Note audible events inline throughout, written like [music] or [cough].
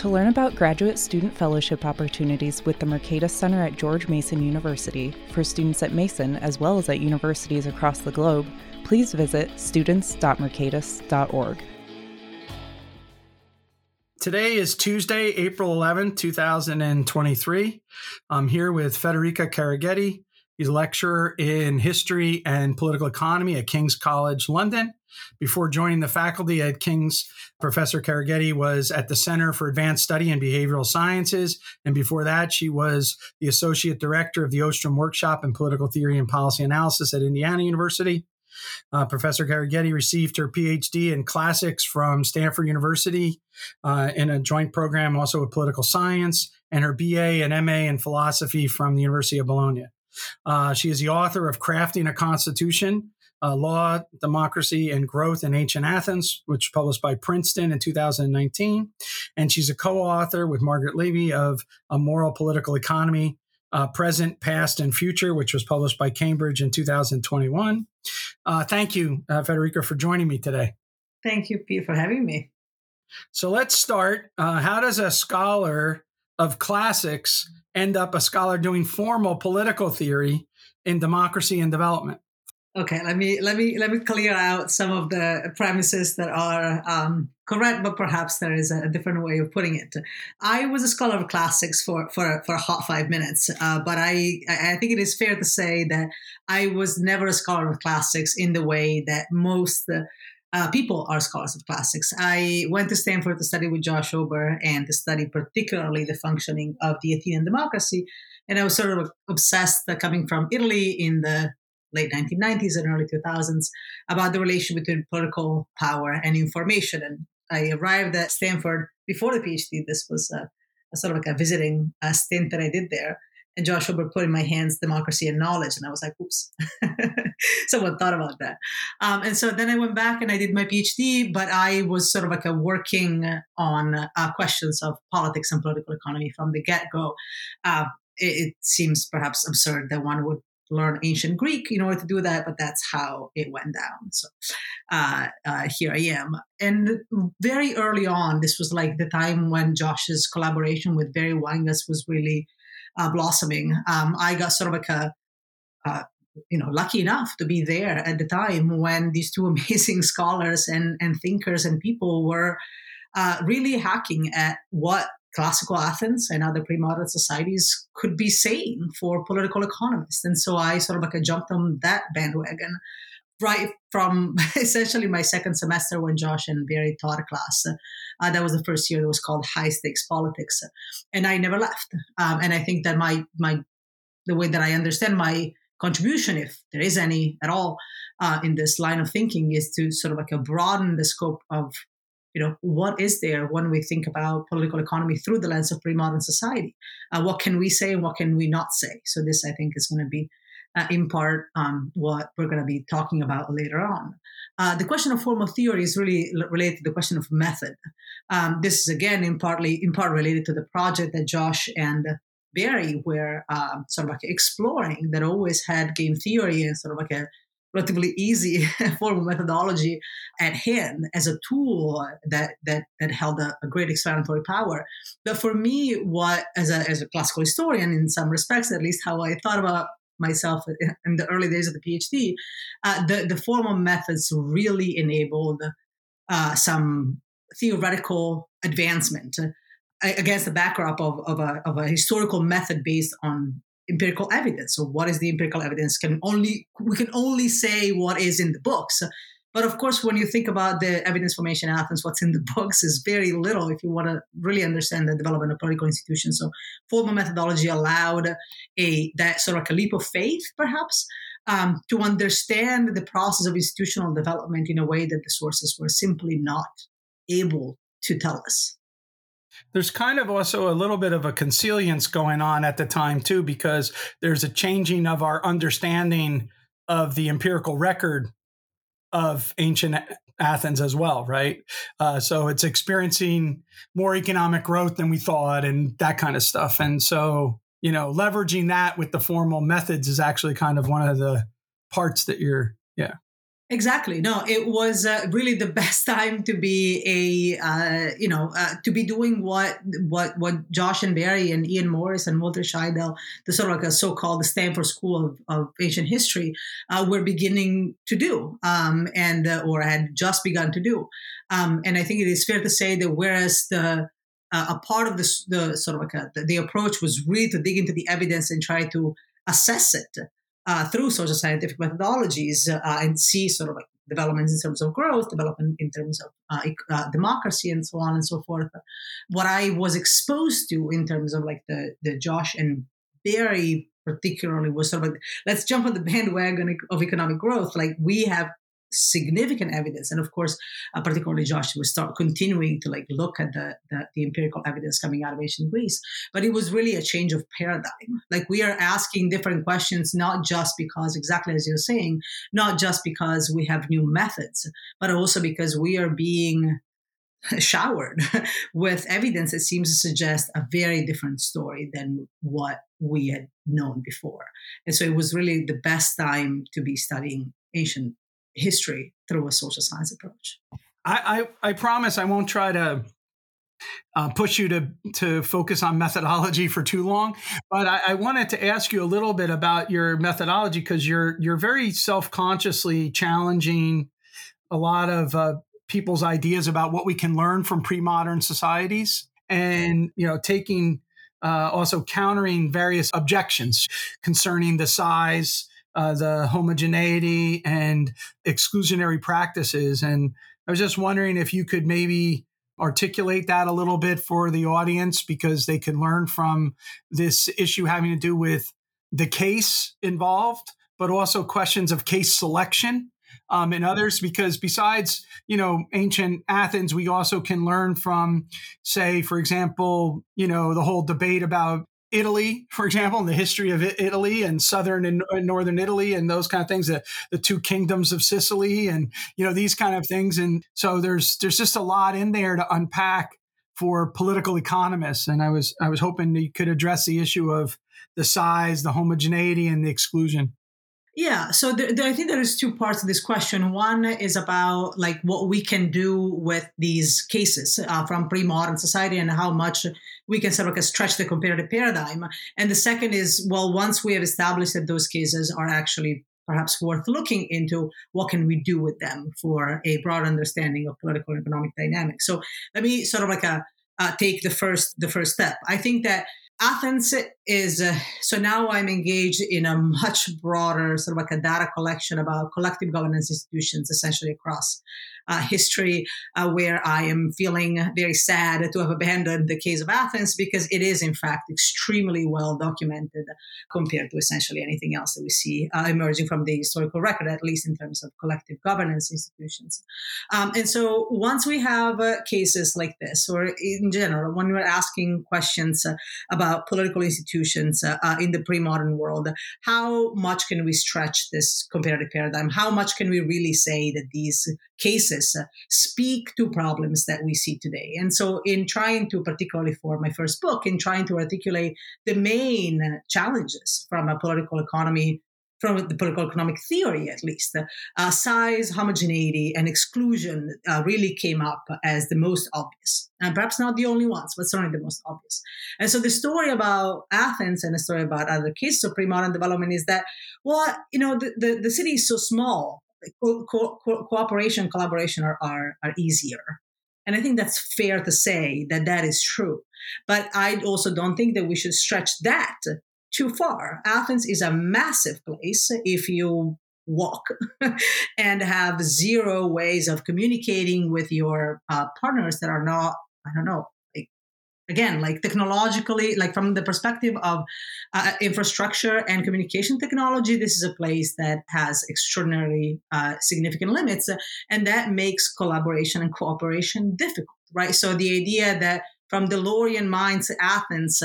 To learn about graduate student fellowship opportunities with the Mercatus Center at George Mason University for students at Mason as well as at universities across the globe, please visit students.mercatus.org. Today is Tuesday, April 11, 2023. I'm here with Federica Carugati. He's a lecturer in history and political economy at King's College London. Before joining the faculty at King's, Professor Carugati was at the Center for Advanced Study in Behavioral Sciences. And before that, she was the Associate Director of the Ostrom Workshop in Political Theory and Policy Analysis at Indiana University. Uh, Professor Carugati received her PhD in classics from Stanford University uh, in a joint program also with political science, and her BA and MA in philosophy from the University of Bologna. Uh, she is the author of Crafting a Constitution, uh, Law, Democracy, and Growth in Ancient Athens, which was published by Princeton in 2019. And she's a co author with Margaret Levi of A Moral Political Economy, uh, Present, Past, and Future, which was published by Cambridge in 2021. Uh, thank you, uh, Federica, for joining me today. Thank you, Pete, for having me. So let's start. Uh, how does a scholar of classics end up a scholar doing formal political theory in democracy and development? Okay, let me let me let me clear out some of the premises that are um, correct, but perhaps there is a different way of putting it. I was a scholar of classics for for for a hot five minutes, uh, but I I think it is fair to say that I was never a scholar of classics in the way that most. Uh, people are scholars of classics. I went to Stanford to study with Josh Ober and to study particularly the functioning of the Athenian democracy. And I was sort of obsessed uh, coming from Italy in the late 1990s and early 2000s about the relation between political power and information. And I arrived at Stanford before the PhD. This was a, a sort of like a visiting uh, stint that I did there. And Josh Ober put in my hands democracy and knowledge. And I was like, oops, [laughs] someone thought about that. Um, and so then I went back and I did my PhD, but I was sort of like a working on uh, questions of politics and political economy from the get go. Uh, it, it, seems perhaps absurd that one would learn ancient Greek in order to do that, but that's how it went down. So uh, uh, here I am. And very early on, this was like the time when Josh's collaboration with Barry Weingast was really uh, blossoming. Um, I got sort of like a, uh, you know, lucky enough to be there at the time when these two [laughs] amazing scholars and, and thinkers and people were uh, really hacking at what classical Athens and other pre-modern societies could be saying for political economists. And so I sort of like jumped on that bandwagon right from [laughs] essentially my second semester when Josh and Barry taught a class. Uh, that was the first year that was called High Stakes Politics, and I never left. Um, and I think that my my the way that I understand my contribution, if there is any at all, uh, in this line of thinking, is to sort of like a broaden the scope of you know what is there when we think about political economy through the lens of pre-modern society? Uh, what can we say and what can we not say? So this i think is going to be uh, in part um, what we're going to be talking about later on. Uh, the question of formal theory is really related to the question of method. Um, this is again in partly in part related to the project that josh and barry were um, sort of like exploring that always had game theory and sort of like a relatively easy [laughs] formal methodology at hand as a tool that that that held a, a, great explanatory power. But for me, what as a as a classical historian, in some respects, at least how I thought about myself in the early days of the PhD, uh, the the formal methods really enabled uh, some theoretical advancement uh, against the backdrop of, of, a, of a historical method based on empirical evidence. So what is the empirical evidence? Can only we can only say what is in the books. But of course, when you think about the evidence formation in Athens, what's in the [laughs] books is very little if you want to really understand the development of political institutions. So formal methodology allowed a that sort of like a leap of faith, perhaps, um, to understand the process of institutional development in a way that the sources were simply not able to tell us there's kind of also a little bit of a consilience going on at the time too because there's a changing of our understanding of the empirical record of ancient Athens as well, right? Uh, so it's experiencing more economic growth than we thought and that kind of stuff. And so, you know, leveraging that with the formal methods is actually kind of one of the parts that you're, yeah. Exactly. No, it was uh, really the [laughs] best time to be a, uh, you know, uh, to be doing what what what Josh and Barry and Ian Morris and Walter Scheidel, the sort of like a so-called Stanford School of, of Ancient History, uh, were beginning to do, um, and uh, or had just begun to do. Um, and I think it is fair to say that whereas the uh, a part of the, the sort of like a, the, the approach was really to dig into the evidence and try to assess it uh, through social scientific methodologies uh, and see sort of like developments in terms of growth, development in terms of uh, uh, democracy, and so on and so forth. What I was exposed to in terms of like the the Josh and Barry particularly was sort of like, let's jump on the [laughs] bandwagon of economic growth. Like we have significant evidence. And of course uh, particularly josh will start continuing to like look at the, the, the empirical evidence coming out of ancient greece. But it was really a change of paradigm. Like we are asking different questions not just because exactly as you're saying not just because we have new methods but also because we are being [laughs] showered [laughs] with evidence that seems to suggest a very different story than what we had known before. And so it was really the best time to be studying ancient history through a social science approach. I, I, I promise I won't try to uh, push you to to focus on methodology for too long, but I, I wanted to ask you a little bit about your methodology because you're you're very self consciously challenging a lot of uh, people's ideas about what we can learn from pre modern societies, and you know taking uh, also countering various objections concerning the size uh, the homogeneity and exclusionary practices. And I was just wondering if you could maybe articulate that a little bit for the audience because they can learn from this issue having to do with the case involved, but also questions of case selection. Um, and others, because besides, you know, ancient Athens, we also can learn from, say, for example, you know, the whole debate about Italy, for example, and the history of Italy and southern and northern Italy and those kind of things, the, the two kingdoms of Sicily and you know these kind of things. And so there's there's just a lot in there to unpack for political economists. And I was I was hoping you could address the issue of the size, the homogeneity, and the exclusion. Yeah, so I think there is two parts to this question. One is about like what we can do with these cases uh, from pre-modern society and how much we can sort of stretch the comparative paradigm. And the second is, well, once we have established that those cases are actually perhaps worth looking into, what can we do with them for a broad understanding of political and economic dynamics? So let me sort of like a, uh, take the first the first step. I think that Athens is uh, so now I'm engaged in a much broader sort of like a data collection about collective governance institutions essentially across uh, history, uh, where I am feeling very sad to have abandoned the case of Athens because it is in fact extremely well documented compared to essentially anything else that we see uh, emerging from the historical record, at least in terms of collective governance institutions. Um, and so once we have uh, cases like this, or in general, when we're asking questions uh, about political institutions uh, in the pre-modern world. How much can we stretch this comparative paradigm? How much can we really say that these cases uh, speak to problems that we see today? And so, in trying to, particularly for my first book, in trying to articulate the main challenges from a political economy from the political economic theory at least, uh, size, homogeneity, and exclusion uh, really came up as the most obvious. And perhaps not the only ones, but certainly the most obvious. And so the story about Athens and the story about other cases of pre-modern development is that, well, you know, the, the, the city is so small, co- co- cooperation, collaboration are, are, are easier. And I think that's fair to say that that is true. But I also don't think that we should stretch that too far. Athens is a massive place if you walk [laughs] and have zero ways of communicating with your uh, partners that are not, I don't know, again, like technologically, like from the perspective of uh, infrastructure and communication technology, this is a place that has extraordinarily uh, significant limits. And that makes collaboration and cooperation difficult, right? So the idea that from the Laurian minds, Athens,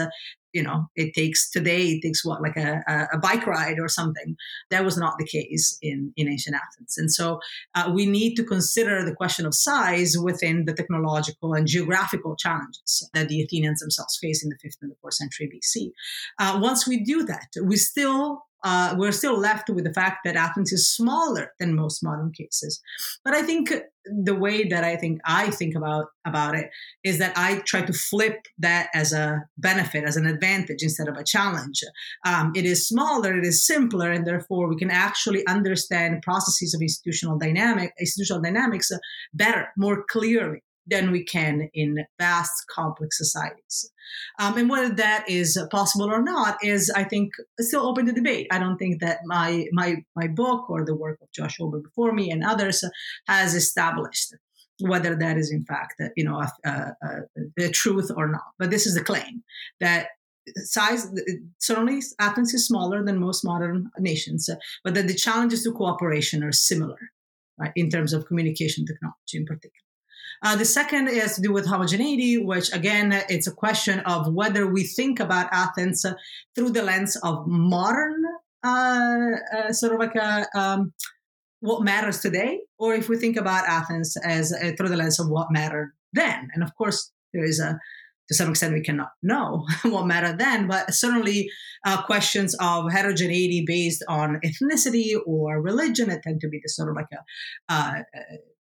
you know, it takes today, it takes what, like a, a bike ride or something. That was not the case in, in ancient Athens. And so uh, we need to consider the question of size within the technological and geographical challenges that the Athenians themselves face in the 5th and the 4th century BC. Uh, once we do that, we still uh, we're still left with the fact that Athens is smaller than most modern cases. But I think the way that I think I think about about it is that I try to flip that as a benefit, as an advantage instead of a challenge. Um, it is smaller, it is simpler, and therefore we can actually understand processes of institutional dynamic, institutional dynamics better, more clearly than we can in vast, complex societies. Um, and whether that is possible or not is, I think, still open to debate. I don't think that my my my book or the work of Josh Ober before me and others has established whether that is in fact, you know, a truth or not. But this is the claim that size certainly Athens is smaller than most modern nations, but that the challenges to cooperation are similar, right, in terms of communication technology in particular. Uh, the second is to do with homogeneity, which again, it's a question of whether we think about Athens through the lens of modern, uh, uh, sort of like a, um, what matters today, or if we think about Athens as uh, through the lens of what mattered then. And of course, there is a to some extent we cannot know [laughs] what mattered then, but certainly uh, questions of heterogeneity based on ethnicity or religion that tend to be the sort of like a, uh,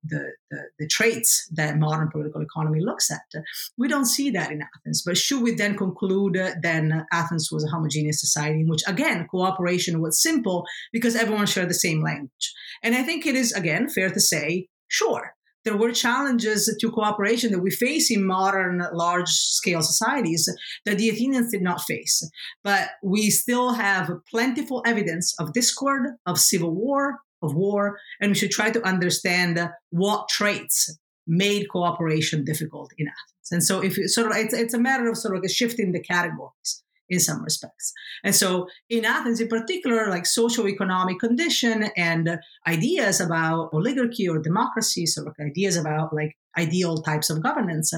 the, the, the, traits that modern political economy looks at. We don't see that in Athens. But should we then conclude then Athens was a homogeneous society in which, again, cooperation was simple because everyone shared the same language? And I think it is, again, fair to say, sure, there were challenges to cooperation that we face in modern large scale societies that the Athenians did not face. But we still have plentiful evidence of discord, of civil war, of war, and we should try to understand what traits made cooperation difficult in Athens. And so, if you sort of, it's, it's a matter of sort of like shifting the categories in some respects. And so in Athens in particular, like socio-economic condition and ideas about oligarchy or democracy, so like ideas about like ideal types of governance,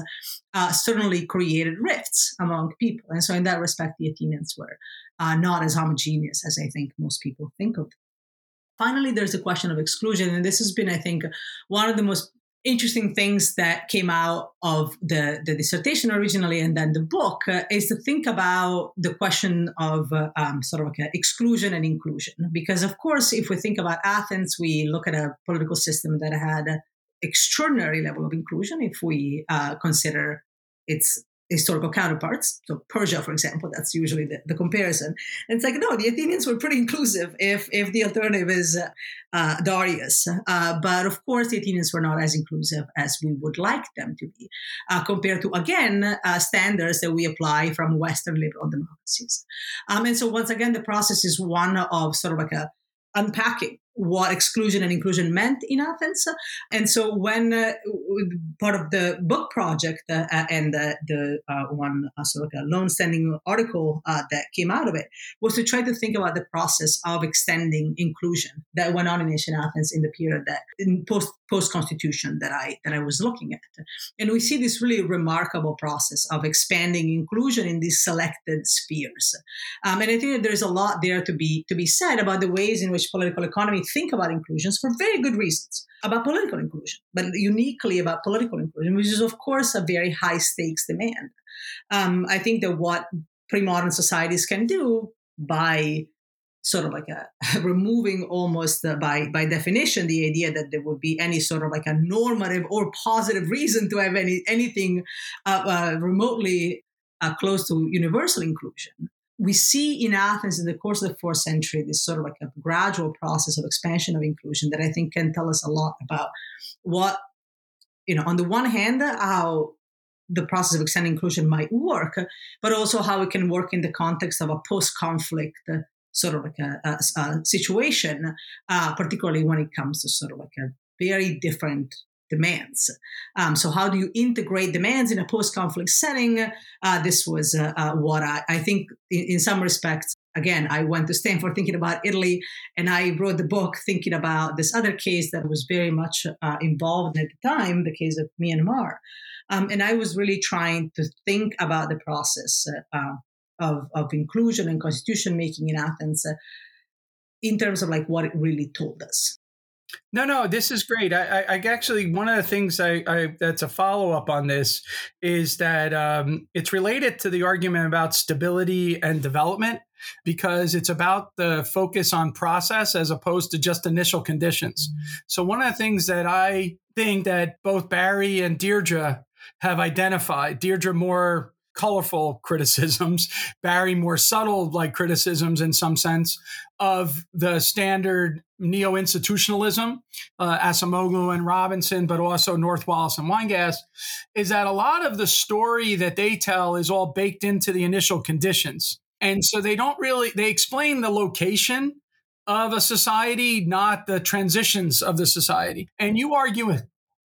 uh, certainly created rifts among people. And so in that respect, the Athenians were uh, not as homogeneous as I think most people think of. Finally, there's a question of exclusion. And this has been, I think, one of the most interesting things that came out of the, the dissertation originally and then the book uh, is to think about the question of uh, um, sort of like exclusion and inclusion. Because, of course, if we think about Athens, we look at a political system that had extraordinary level of inclusion if we uh, consider its historical counterparts. So Persia, for example, that's usually the, the, comparison. And it's like, no, the Athenians were pretty inclusive if, if the alternative is uh, Darius. Uh, but of course, the Athenians were not as inclusive as we would like them to be, uh, compared to, again, uh, standards that we apply from Western liberal democracies. Um, and so once again, the process is one of sort of like a unpacking what exclusion and inclusion meant in Athens. And so, when uh, part of the book project uh, and the, the uh, one uh, sort of a long standing article uh, that came out of it was to try to think about the process of extending inclusion that went on in ancient Athens in the period that in post post constitution that I that I was looking at. And we see this really remarkable process of expanding inclusion in these selected spheres. Um, and I think that there's a lot there to be to be said about the ways in which political economy think about inclusions for very good reasons about political inclusion, but uniquely about political inclusion, which is, of course, a very high stakes demand. Um, I think that what pre modern societies can do by sort of like a [laughs] removing almost uh, by by definition the idea that there would be any sort of like a normative or positive reason to have any anything uh, uh, remotely uh, close to universal inclusion. We see in Athens in the course of the fourth century this sort of like a gradual process of expansion of inclusion that I think can tell us a lot about what, you know, on the one hand, how the process of extending inclusion might work, but also how it can work in the context of a post-conflict sort of like a, a, a situation, uh, particularly when it comes to sort of like a very different demands. Um, so, how do you integrate demands in a post conflict setting? Uh, this was uh, uh, what I, I think, in, in, some respects, again, I went to Stanford thinking about Italy, and I wrote the book thinking about this other case that was very much uh, involved at the time, the case of Myanmar. Um, and I was really trying to think about the process uh, of, of inclusion and constitution making in Athens uh, in terms of like what it really told us. No, no, this is great. I, I, actually one of the things I, I that's a follow up on this is that um, it's related to the argument about stability and development because it's about the focus on process as opposed to just initial conditions. Mm-hmm. So one of the things that I think that both Barry and Deirdre have identified, Deirdre more colorful [laughs] criticisms, Barry more subtle like criticisms in some sense of the standard neo institutionalism, uh, Acemoglu and Robinson, but also North Wallis and Weingast, is that a lot of the story that they tell is all baked into the initial conditions. And so they don't really, they explain the location of a society, not the transitions of the society. And you argue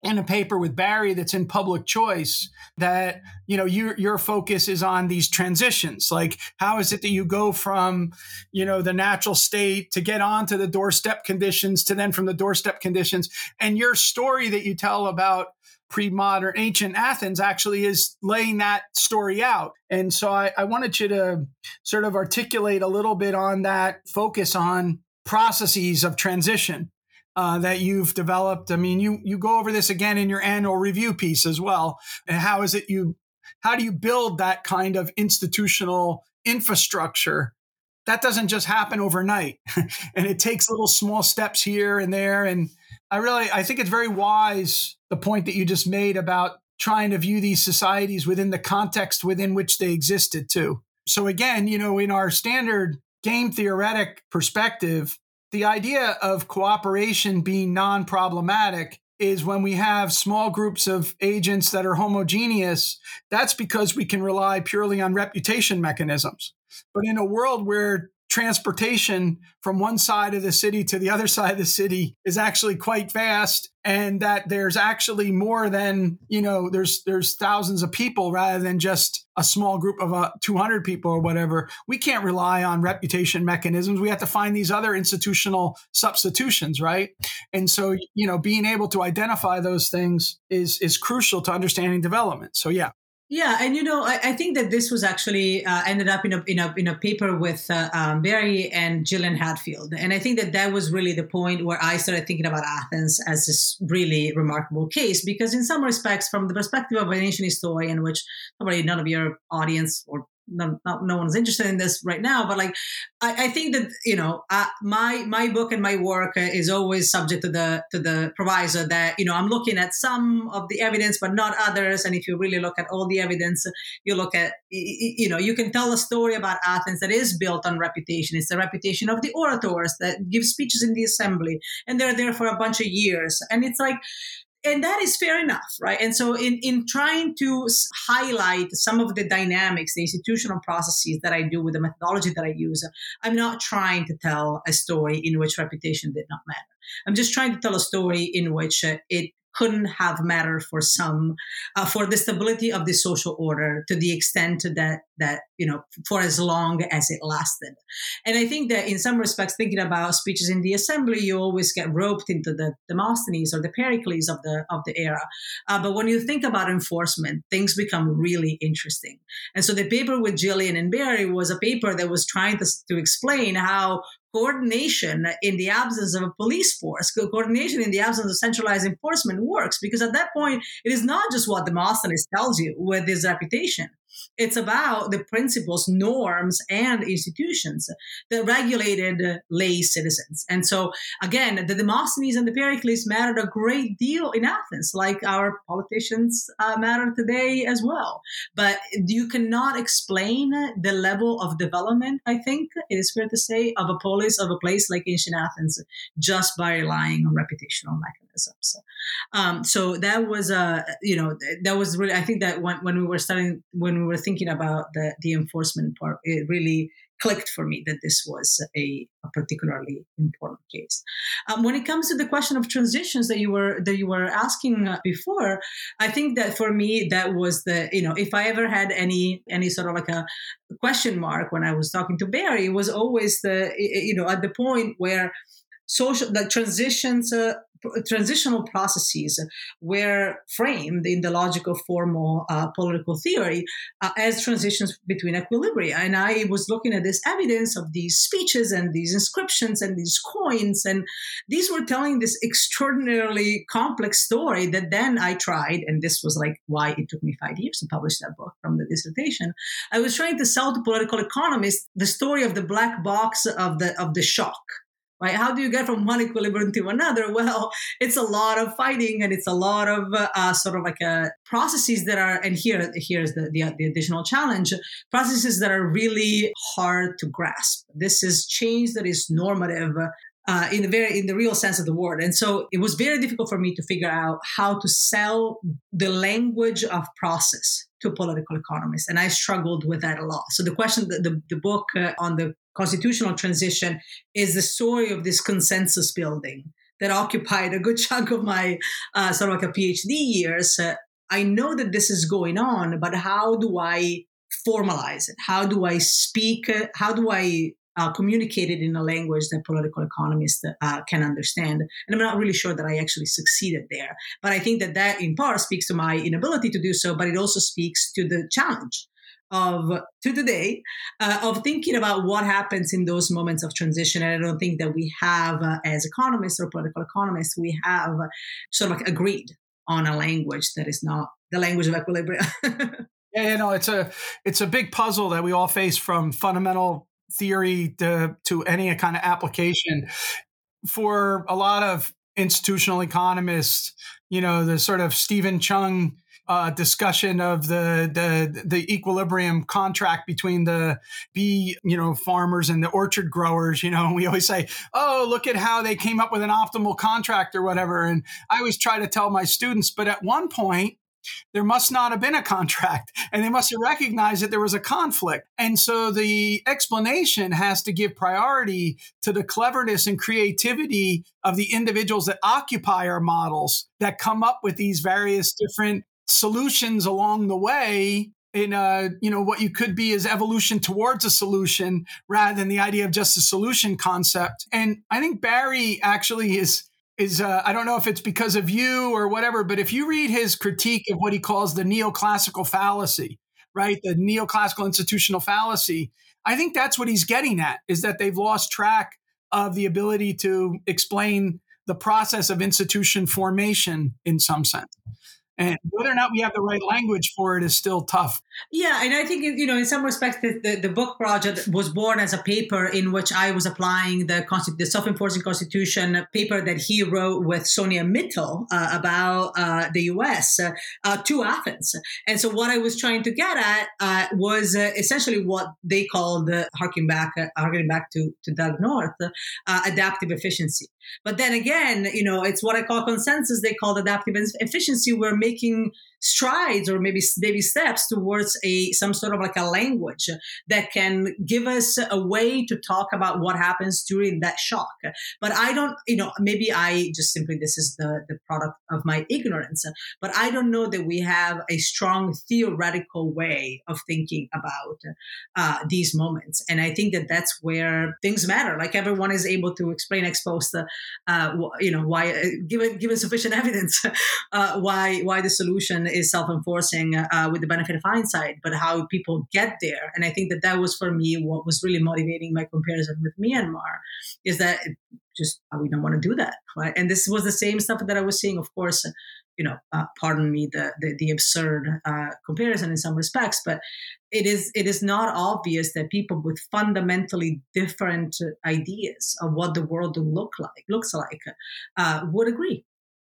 in a paper with Barry that's in public choice that you know your your focus is on these transitions. Like how is it that you go from you know the natural state to get on to the doorstep conditions to then from the doorstep conditions? And your story that you tell about pre-modern ancient Athens actually is laying that story out. And so I, I wanted you to sort of articulate a little bit on that focus on processes of transition uh, that you've developed. I mean, you you go over this again in your annual review piece as well. And how is it you? How do you build that kind of institutional infrastructure? That doesn't just happen overnight, [laughs] and it takes little small steps here and there. And I really, I think it's very wise the point that you just made about trying to view these societies within the context within which they existed too. So again, you know, in our standard game theoretic perspective, the idea of cooperation being non problematic is when we have small groups of agents that are homogeneous, that's because we can rely purely on reputation mechanisms. But in a world where transportation from one side of the city to the other side of the city is actually quite fast and that there's actually more than you know there's there's thousands of people rather than just a small group of uh, 200 people or whatever. We can't rely on reputation mechanisms. We have to find these other institutional substitutions right? And so you know being able to identify those things is is crucial to understanding development. So yeah yeah, and you know, I, I think that this was actually uh, ended up in a in a in a paper with uh, um, Barry and Gillian Hadfield, and I think that that was really the point where I started thinking about Athens as this really remarkable case because, in some respects, from the perspective of an ancient historian, which probably none of your audience or no, no one's interested in this right now but like i, I think that you know uh, my my book and my work is always subject to the to the proviso that you know i'm looking at some of the evidence but not others. And if you really look at all the evidence you look at you know you can tell a story about athens that is built on reputation. It's the reputation of the orators that give speeches in the assembly and they're there for a bunch of years. And it's like and that is fair enough right? And so in in trying to highlight some of the dynamics the institutional processes that i do with the methodology that i use i'm not trying to tell a story in which reputation did not matter. I'm just trying to tell a story in which uh, it couldn't have mattered for some uh, for the stability of the social order to the extent that that you know for as long as it lasted. And i think that in some respects thinking about speeches in the assembly you always get roped into the demosthenes or the pericles of the of the era. Uh, but when you think about enforcement things become really interesting. And so the paper with Gillian and barry was a paper that was trying to, to explain how coordination in the absence of a police force, coordination in the absence of centralized enforcement works because at that point, it is not just what Demosthenes tells you with his reputation. It's about the principles, norms, and institutions that regulated lay citizens. And so, again, the Demosthenes and the Pericles mattered a great deal in Athens, like our politicians uh, matter today as well. But you cannot explain the level of development, I think it is fair to say, of a polis, of a place like ancient Athens, just by relying on reputational mechanisms. Um, so that was a, uh, you know, that was really, I think that when, when we were starting, when we were thinking about the, the enforcement part, it really clicked for me that this was a, a particularly important case. Um, when it comes to the question of transitions that you were that you were asking uh, before, I think that for me that was the you know if I ever had any any sort of like a question mark when I was talking to Barry, it was always the you know at the point where social the transitions uh, transitional processes were framed in the logical formal uh, political theory uh, as transitions between equilibria. And I was looking at this evidence of these speeches and these inscriptions and these coins, and these were telling this extraordinarily complex story that then I tried, and this was like why it took me five years to publish that book from the dissertation. I was trying to sell to political economists the story of the black box of the of the shock right? How do you get from one equilibrium to another? Well, it's a lot of fighting and it's a lot of uh, sort of like a uh, processes that are, and here here's the, the, the additional challenge, processes that are really hard to grasp. This is change that is normative uh, in the very in the real sense of the word and so it was very difficult for me to figure out how to sell the language of process to political economists and i struggled with that a lot so the question the, the, the book uh, on the constitutional transition is the story of this consensus building that occupied a good [laughs] chunk of my uh, sort of like a phd years uh, i know that this is going on but how do i formalize it how do i speak uh, how do i uh, it in a language that political economists uh, can understand. And I'm not really sure that I actually succeeded there. But I think that that in part speaks to my inability to do so, but it also speaks to the challenge of to today uh, of thinking about what happens in those moments of transition. And I don't think that we have, uh, as economists or political economists, we have sort of like agreed on a language that is not the language of equilibrium. [laughs] yeah, you know, it's a it's a big puzzle that we all face from fundamental theory to, to any kind of application for a lot of institutional economists you know the sort of Steven Cheung uh, discussion of the, the the equilibrium contract between the bee you know farmers and the orchard growers you know [laughs] we always say oh look at how they came up with an optimal contract or whatever and i always try to tell my students but at one point there must not have been a contract [laughs] and they must have recognized that there was a conflict. And so the explanation has to give priority to the cleverness and creativity of the individuals that occupy our models that come up with these various different solutions along the way in a you know what you could be is evolution towards a solution rather than the idea of just a solution concept and i think barry actually is is uh, I don't know if it's because of you or whatever, but if you read his critique of what he calls the neoclassical fallacy, right, the neoclassical institutional fallacy, I think that's what he's getting at is that they've lost track of the ability to explain the process of institution formation in some sense. And whether or not we have the right language for it is still tough. Yeah, and I think you know, in some respects, the, the, the book project was born as a paper in which I was applying the the self-enforcing constitution paper that he wrote with Sonia Mittal uh, about uh, the U.S. Uh, uh, to Athens. And so, what I was trying to get at uh, was uh, essentially what they called, harking back, harking back to to Doug North, adaptive efficiency. But then again, you know, it's what I call consensus. They call adaptive efficiency, We're making strides or maybe baby steps towards a some sort of like a language that can give us a way to talk about what happens during that shock. But i don't you know maybe i just simply this is the the product of my ignorance but i don't know that we have a strong theoretical way of thinking about uh, these moments. And i think that that's where things matter. Like everyone is able to explain expose the uh, you know why uh, given given sufficient [laughs] evidence uh, why why the solution is self-enforcing uh, with the benefit of hindsight, but how people get there. And I think that that was for me what was really motivating my comparison with Myanmar is that just uh, we don't want to do that, right? And this was the same stuff that I was seeing, of course. You know, uh, pardon me the the, the absurd uh, comparison in some respects, but it is it is not obvious that people with fundamentally different ideas of what the world look like looks like uh, would agree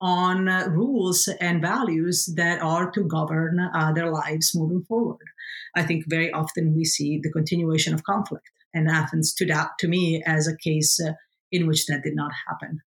on uh, rules and values that are to govern uh, their lives moving forward. I think very often we see the continuation of conflict, and Athens stood out to me as a case uh, in which that did not happen.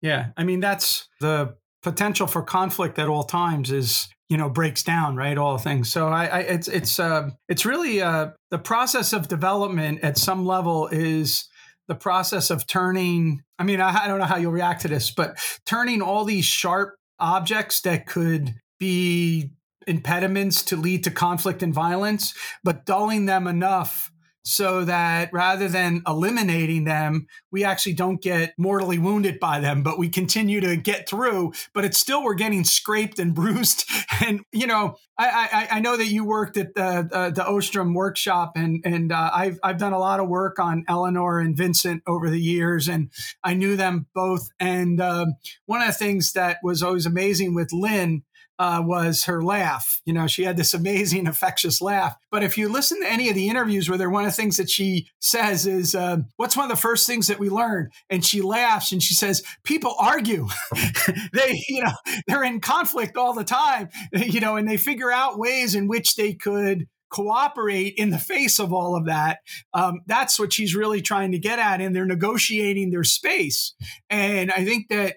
Yeah, I mean that's the potential for conflict at all times is you know breaks down right all things so i, I it's it's uh, it's really uh, the process of development at some level is the process of turning i mean I, I, don't know how you'll react to this but turning all these sharp objects that could be impediments to lead to conflict and violence but dulling them enough so that rather than eliminating them, we actually don't get mortally wounded by them, but we continue to get through. But it's still we're getting scraped and [laughs] bruised. And you know, I I, I know that you worked at the uh, the Ostrom workshop, and and uh, I've I've done a lot of work on Elinor and Vincent over the years, and I knew them both. And um, one of the things that was always amazing with Lin uh, was her laugh. You know, she had this amazing, [laughs] infectious laugh. But if you listen to any of the interviews with her, one of the things that she says is, uh, "What's one of the first things that we learned?" And she laughs and she says, "People argue. [laughs] they, you know, they're in conflict all the time. [laughs] You know, and they figure out ways in which they could." cooperate in the face of all of that. Um, that's what she's really trying to get at. And they're negotiating their space. And I think that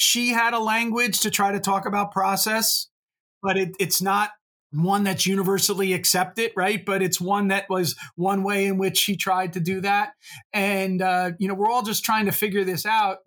she had a language to try to talk about process, but it, it's not one that's universally accepted, right? But it's one that was one way in which she tried to do that. And, uh, you know, we're all just trying to figure this out.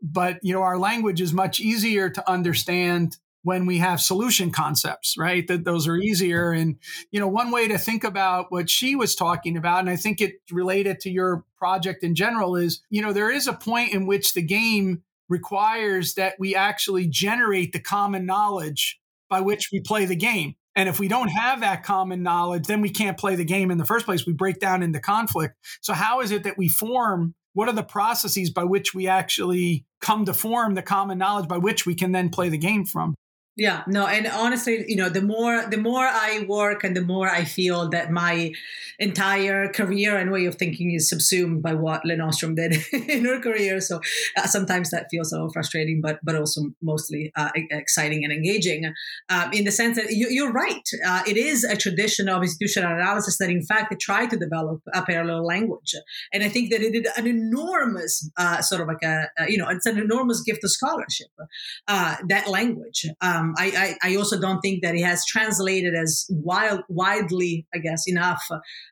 But, you know, our language is much easier to understand when we have solution concepts, right? That those are easier. And, you know, one way to think about what she was talking about, and I think it related to your project in general, is, you know, there is a point in which the game requires that we actually generate the common knowledge by which we play the game. And if we don't have that common knowledge, then we can't play the game in the first place. We break down into conflict. So, how is it that we form? What are the processes by which we actually come to form the common knowledge by which we can then play the game from? Yeah no and honestly you know the more the more i work and the more i feel that my entire career and way of thinking is subsumed by what Lin Ostrom did [laughs] in her career. So uh, sometimes that feels a little frustrating but but also mostly uh, exciting and engaging. Um, in the sense that you, are right. Uh, it is a tradition of institutional analysis that in fact it tried to develop a parallel language. And i think that it did an enormous uh, sort of like a, a, you know it's an enormous gift of scholarship uh, that language. Um, um, I, I, I, also don't think that it has translated as wild, widely, I guess, enough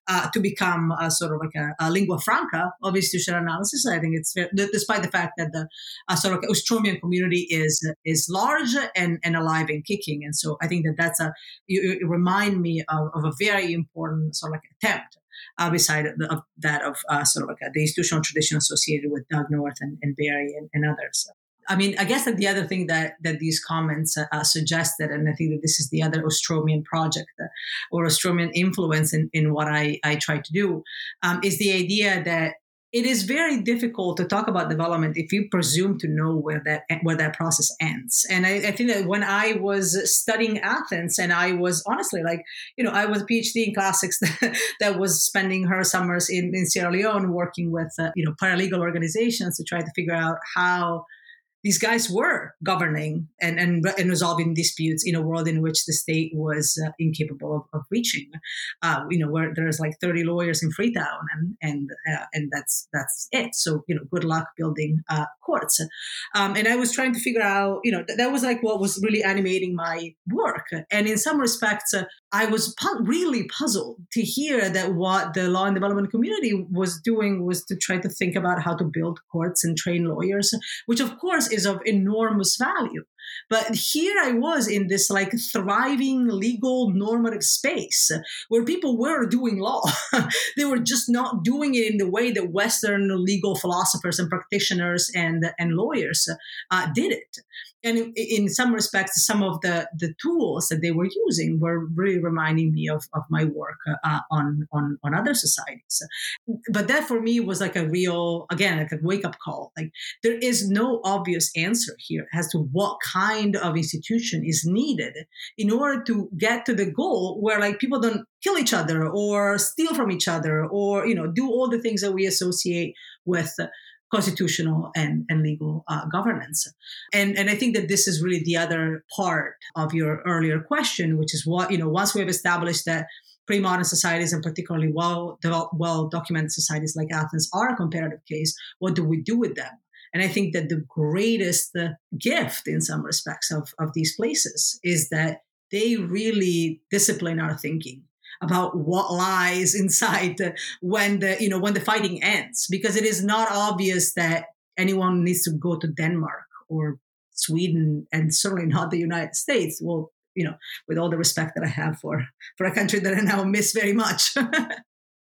uh, to become a sort of like a, a, lingua franca of institutional analysis. I think it's despite the fact that the uh, sort of Ostromian community is is large and, and alive and kicking. And so I think that that's a you, you remind me of, of, a very important sort of like attempt. Uh, beside of that of uh, sort of like the institutional tradition associated with Doug North and, and Barry and, and others. I mean, I guess that the other thing that that these comments uh, uh, suggested, and I think that this is the other Ostromian project uh, or Ostromian influence in, in what I, I try to do, um, is the idea that it is very difficult to talk about development if you presume to know where that where that process ends. And I, I, think that when I was studying Athens, and I was honestly like, you know, I was a PhD in classics [laughs] that, that was spending her summers in, in Sierra Leone working with uh, you know paralegal organizations to try to figure out how these guys were governing and, and, and resolving disputes in a world in which the state was uh, incapable of, of reaching. Uh, you know, where there's like 30 lawyers in Freetown, and and uh, and that's that's it. So you know, good luck building uh, courts. Um, and I was trying to figure out, you know, th- that was like what was really animating my work. And in some respects, uh, I was pu- really puzzled to hear that what the law and development community was doing was to try to think about how to build courts and train lawyers, which of course is of enormous value. But here I was in this like thriving legal normative space where people were doing law. [laughs] they were just not doing it in the way that Western legal philosophers and practitioners and, and lawyers uh, did it and in, some respects, some of the, the tools that they were using were really reminding me of, of my work uh, on, on, on other societies. But that for me was like a real, again, like a wake up call. Like there is no obvious answer here as to what kind of institution is needed in order to get to the goal where like people don't kill each other or steal from each other or, you know, do all the things that we associate with constitutional and, and legal uh, governance. And, and I think that this is really the other part of your earlier question, which is what, you know, once we have established that pre-modern societies and particularly well developed, well documented societies like Athens are a comparative case, what do we do with them? And I think that the greatest gift in some respects of, of these places is that they really discipline our thinking about what lies [laughs] inside the, when the you know when the fighting ends because it is not obvious that anyone needs to go to Denmark or Sweden and certainly not the United States. Well, you know, with all the respect that I have for for a country that I now miss very much. [laughs]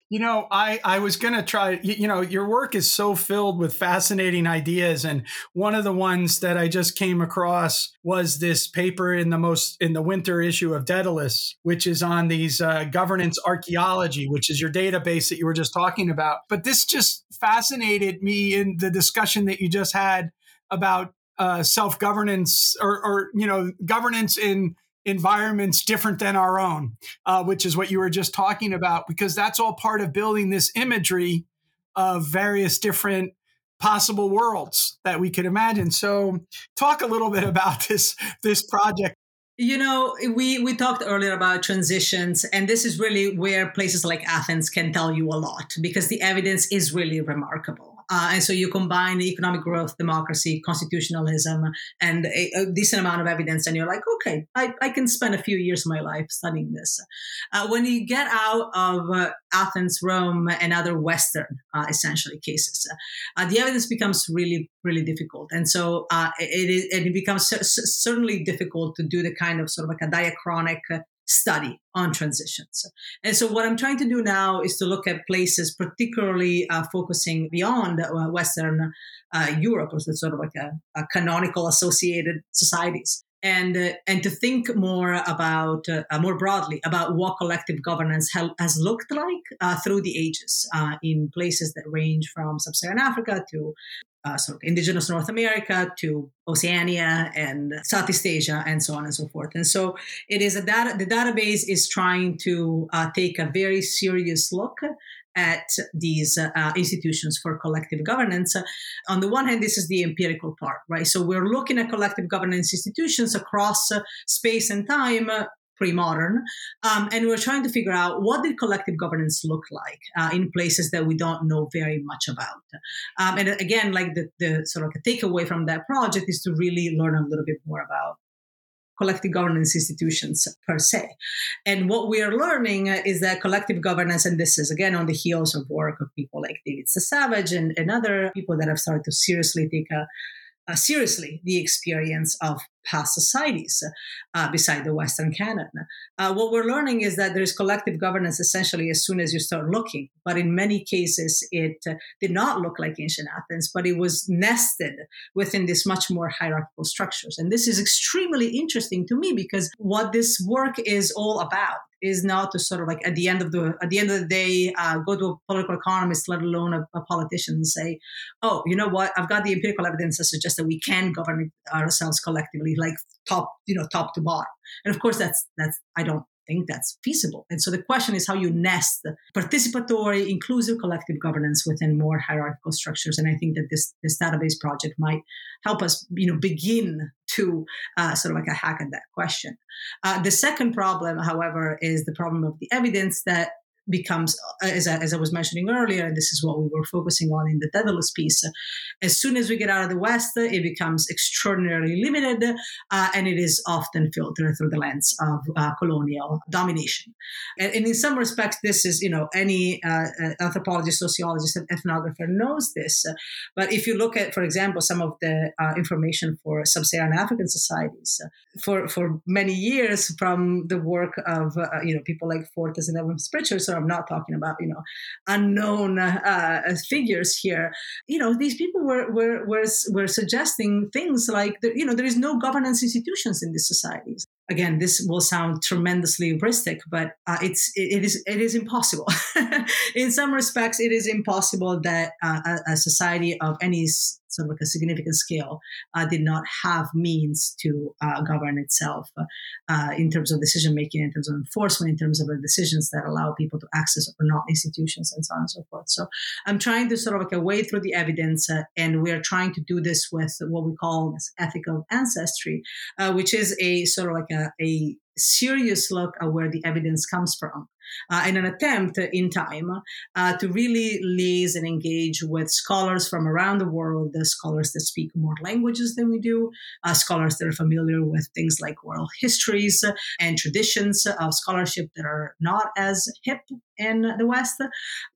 You know, I, I was going to try, you, you, know, your work is so filled with fascinating ideas. And one of the ones that I just came across was this paper in the most, in the winter issue of Daedalus, which is on these uh, governance archaeology, which is your database that you were just talking about. But this just fascinated me in the discussion that you just had about uh, self governance or, or, you know, governance in environments different than our own, uh, which is what you were just talking about, because that's all part of building this imagery of various different possible worlds that we could imagine. So, talk a little bit about this this project. You know, we we talked earlier about transitions, and this is really where places like Athens can tell you a lot because the evidence is really remarkable. Uh, and so you combine economic growth, democracy, constitutionalism, and a, a, decent amount of evidence, and you're like, okay, I, I, can spend a few years of my life studying this. Uh, when you get out of uh, Athens, Rome, and other Western, uh, essentially, cases, uh, the evidence becomes really, really difficult. And so uh, it, it becomes certainly difficult to do the kind of sort of like a diachronic study on transitions. And so, what I'm trying to do now is to look at places, particularly uh, focusing beyond uh, Western uh, Europe, or sort of like a, a canonical associated societies. And, uh, and to think more about uh, more broadly about what collective governance ha- has looked like uh, through the ages in places that range from sub-Saharan Africa to uh, indigenous North America to Oceania and Southeast Asia and so on and so forth. And so it is a data, the database is trying to uh, take a very serious look at these uh, institutions for collective governance. On the one hand, this is the empirical part, right? So we're looking at collective governance institutions across uh, space and time pre-modern um, and we're trying to figure out what did collective governance look like uh, in places that we don't know very much about um, and again like the, the sort of takeaway from that project is to really learn a little bit more about collective governance institutions per se. And what we are learning is that collective governance, and this is again on the heels of work of people like David Stasavage and, and other people that have started to seriously take a uh, seriously the experience of past societies uh, beside the Western canon. Uh, what we're learning is that there's collective governance essentially as soon as you start looking. But in many cases, it uh, did not look like ancient Athens, but it was nested within this much more hierarchical structures. And this is extremely interesting to me because what this work is all about is not to sort of like at the end of the at the end of the day uh, go to a political economist let alone a, a, politician and say oh you know what i've got the empirical evidence that suggests that we can govern ourselves collectively like top you know top to bottom and of course that's that's i don't think that's feasible. And so the question is how you nest participatory, inclusive collective governance within more hierarchical structures. And I think that this this database project might help us, you know, begin to uh, sort of like a hack at that question. Uh, the second problem, however, is the problem of the evidence that becomes, uh, as I, as I was mentioning earlier, and this is what we were focusing on in the Daedalus piece, as soon as we get out of the West, it becomes extraordinarily limited uh, and it is often filtered through the lens of uh, colonial domination. And, and, in some respects, this is, you know, any uh, uh anthropologist, sociologist, and ethnographer knows this. But if you look at, for example, some of the uh, information for sub Saharan African societies, for, for many years from the work of, you know, people like Fortes and Evans Pritchard, I'm not talking about you know unknown uh, uh, figures here. You know, these people were were were, were suggesting things like you know there is no governance institutions in these societies again, this will sound tremendously hubristic, but uh, it's it, it is it is impossible. [laughs] in some respects, it is impossible that uh, a, a, society of any sort of like a significant scale uh, did not have means to uh, govern itself uh, in terms of decision making, in terms of enforcement, in terms of the decisions that allow people to access or not institutions, and so on and so forth. So I'm trying to sort of like wade through the evidence, uh, and we are trying to do this with what we call this ethic of ancestry, which is a sort of like a a, a serious look at where the evidence comes from uh, an attempt in time uh, to really liaise and engage with scholars from around the world, the scholars that speak more languages than we do, uh, scholars that are familiar with things like oral histories and traditions of scholarship that are not as hip in the West,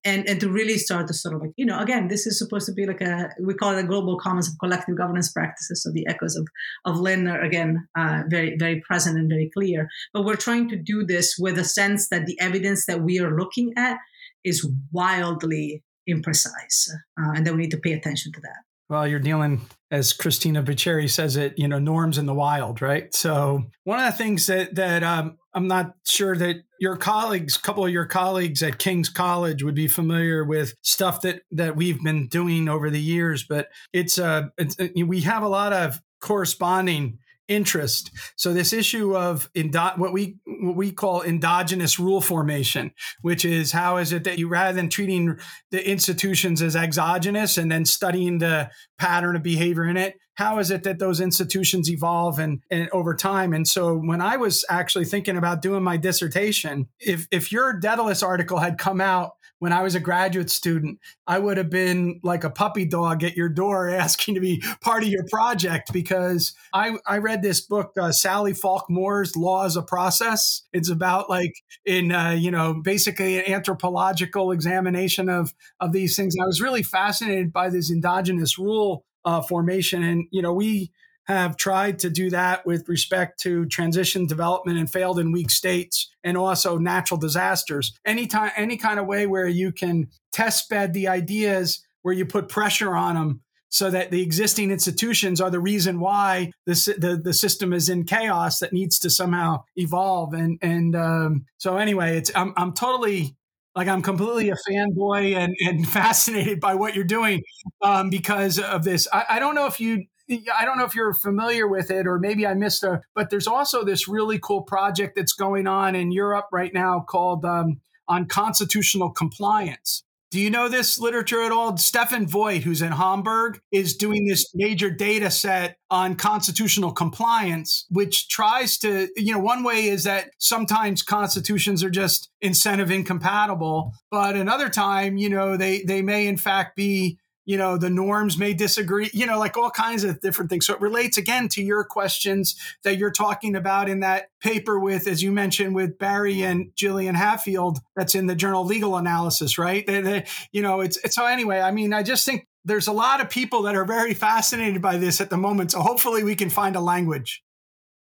and, and to really start to sort of like, you know, again, this is supposed to be like a, we call it a global commons of collective governance practices. So the echoes of, of Lin are again uh, very, very present and very clear. But we're trying to do this with a sense that the evidence that we are looking at is wildly imprecise, uh, and that we need to pay attention to that. Well, you're dealing, as Cristina Bicchieri says it, you know, norms in the wild, right? So one of the things that that um, I'm not sure that your colleagues, a couple of your colleagues at King's College, would be familiar with stuff that that we've been doing over the years, but it's a uh, we have a lot of corresponding interest. So this issue of endo- what we what we call endogenous rule formation, which is how is it that you rather than treating the institutions as exogenous and then studying the pattern of behavior in it, how is it that those institutions evolve and, and over time? And so when I was actually thinking about doing my dissertation, if if your Daedalus article had come out when I was a graduate student, I would have been like a puppy dog at your door [laughs] asking to be part of your project because I, I read this book, uh, Sally Falk Moore's Law as Process. It's about like in, uh, you know, basically an anthropological examination of, of these things. I was really fascinated by this endogenous rule uh, formation. And, you know, we, have tried to do that with respect to transition development and failed in weak states and also natural disasters. Anytime, any kind of way where you can test bed the ideas where you put pressure on them so that the existing institutions are the reason why the, the, the system is in chaos that needs to somehow evolve. And, and um, so anyway, it's, I'm, I'm totally like I'm completely a fanboy and, and [laughs] fascinated by what you're doing um, because of this. I, I, don't know if you I don't know if you're familiar with it or maybe I missed a, but there's also this really cool project that's going on in Europe right now called um, on constitutional compliance. Do you know this literature at all? Stefan Voigt, who's in Hamburg, is doing this major data set on constitutional compliance, which tries to, you know, one way is that sometimes constitutions are just incentive incompatible, but another time, you know, they they may in fact be you know the norms may disagree you know like all kinds of different things. So it relates again to your questions that you're talking about in that paper with as you mentioned with barry and gillian Hadfield that's in the journal legal analysis right? They, they, you know it's, it's so anyway i mean i just think there's a lot of people that are very fascinated by this at the moment. So hopefully we can find a language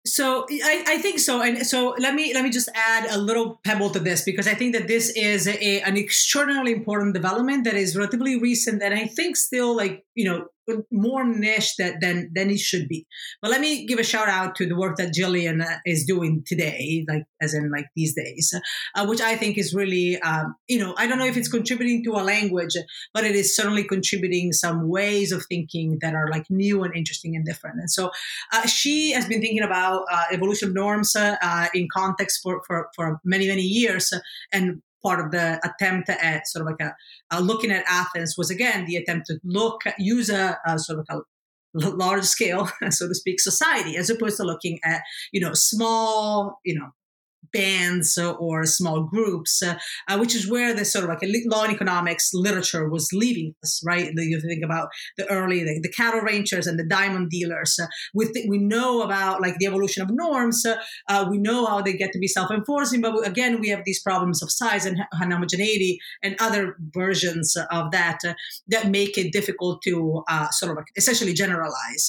so I, I think so and so let me let me just add a little pebble to this because i think that this is a, an extraordinarily important development that is relatively recent and i think still like you know more niche that, than than it should be. But let me give a shout out to the work that Gillian uh, is doing today, like as in like these days, uh, which I think is really, um, you know, I don't know if it's contributing to a language, but it is certainly contributing some ways of thinking that are like new and interesting and different. And so uh, she has been thinking about uh, evolution norms uh, in context for, for for many many years, and part of the attempt at sort of like a, a looking at Athens was again the attempt to look use a, a sort of a large scale, [laughs] so to speak, society as opposed to looking at you know small you know bands or small groups, uh, uh, which is where the sort of like law and economics literature was leaving us, right? You think about the early, the, the cattle ranchers and the diamond dealers. Uh, we, th- we know about like the evolution of norms. Uh, uh, we know how they get to be self-enforcing, but again, we have these problems of size and homogeneity and other versions of that uh, that make it difficult to sort of like essentially generalize.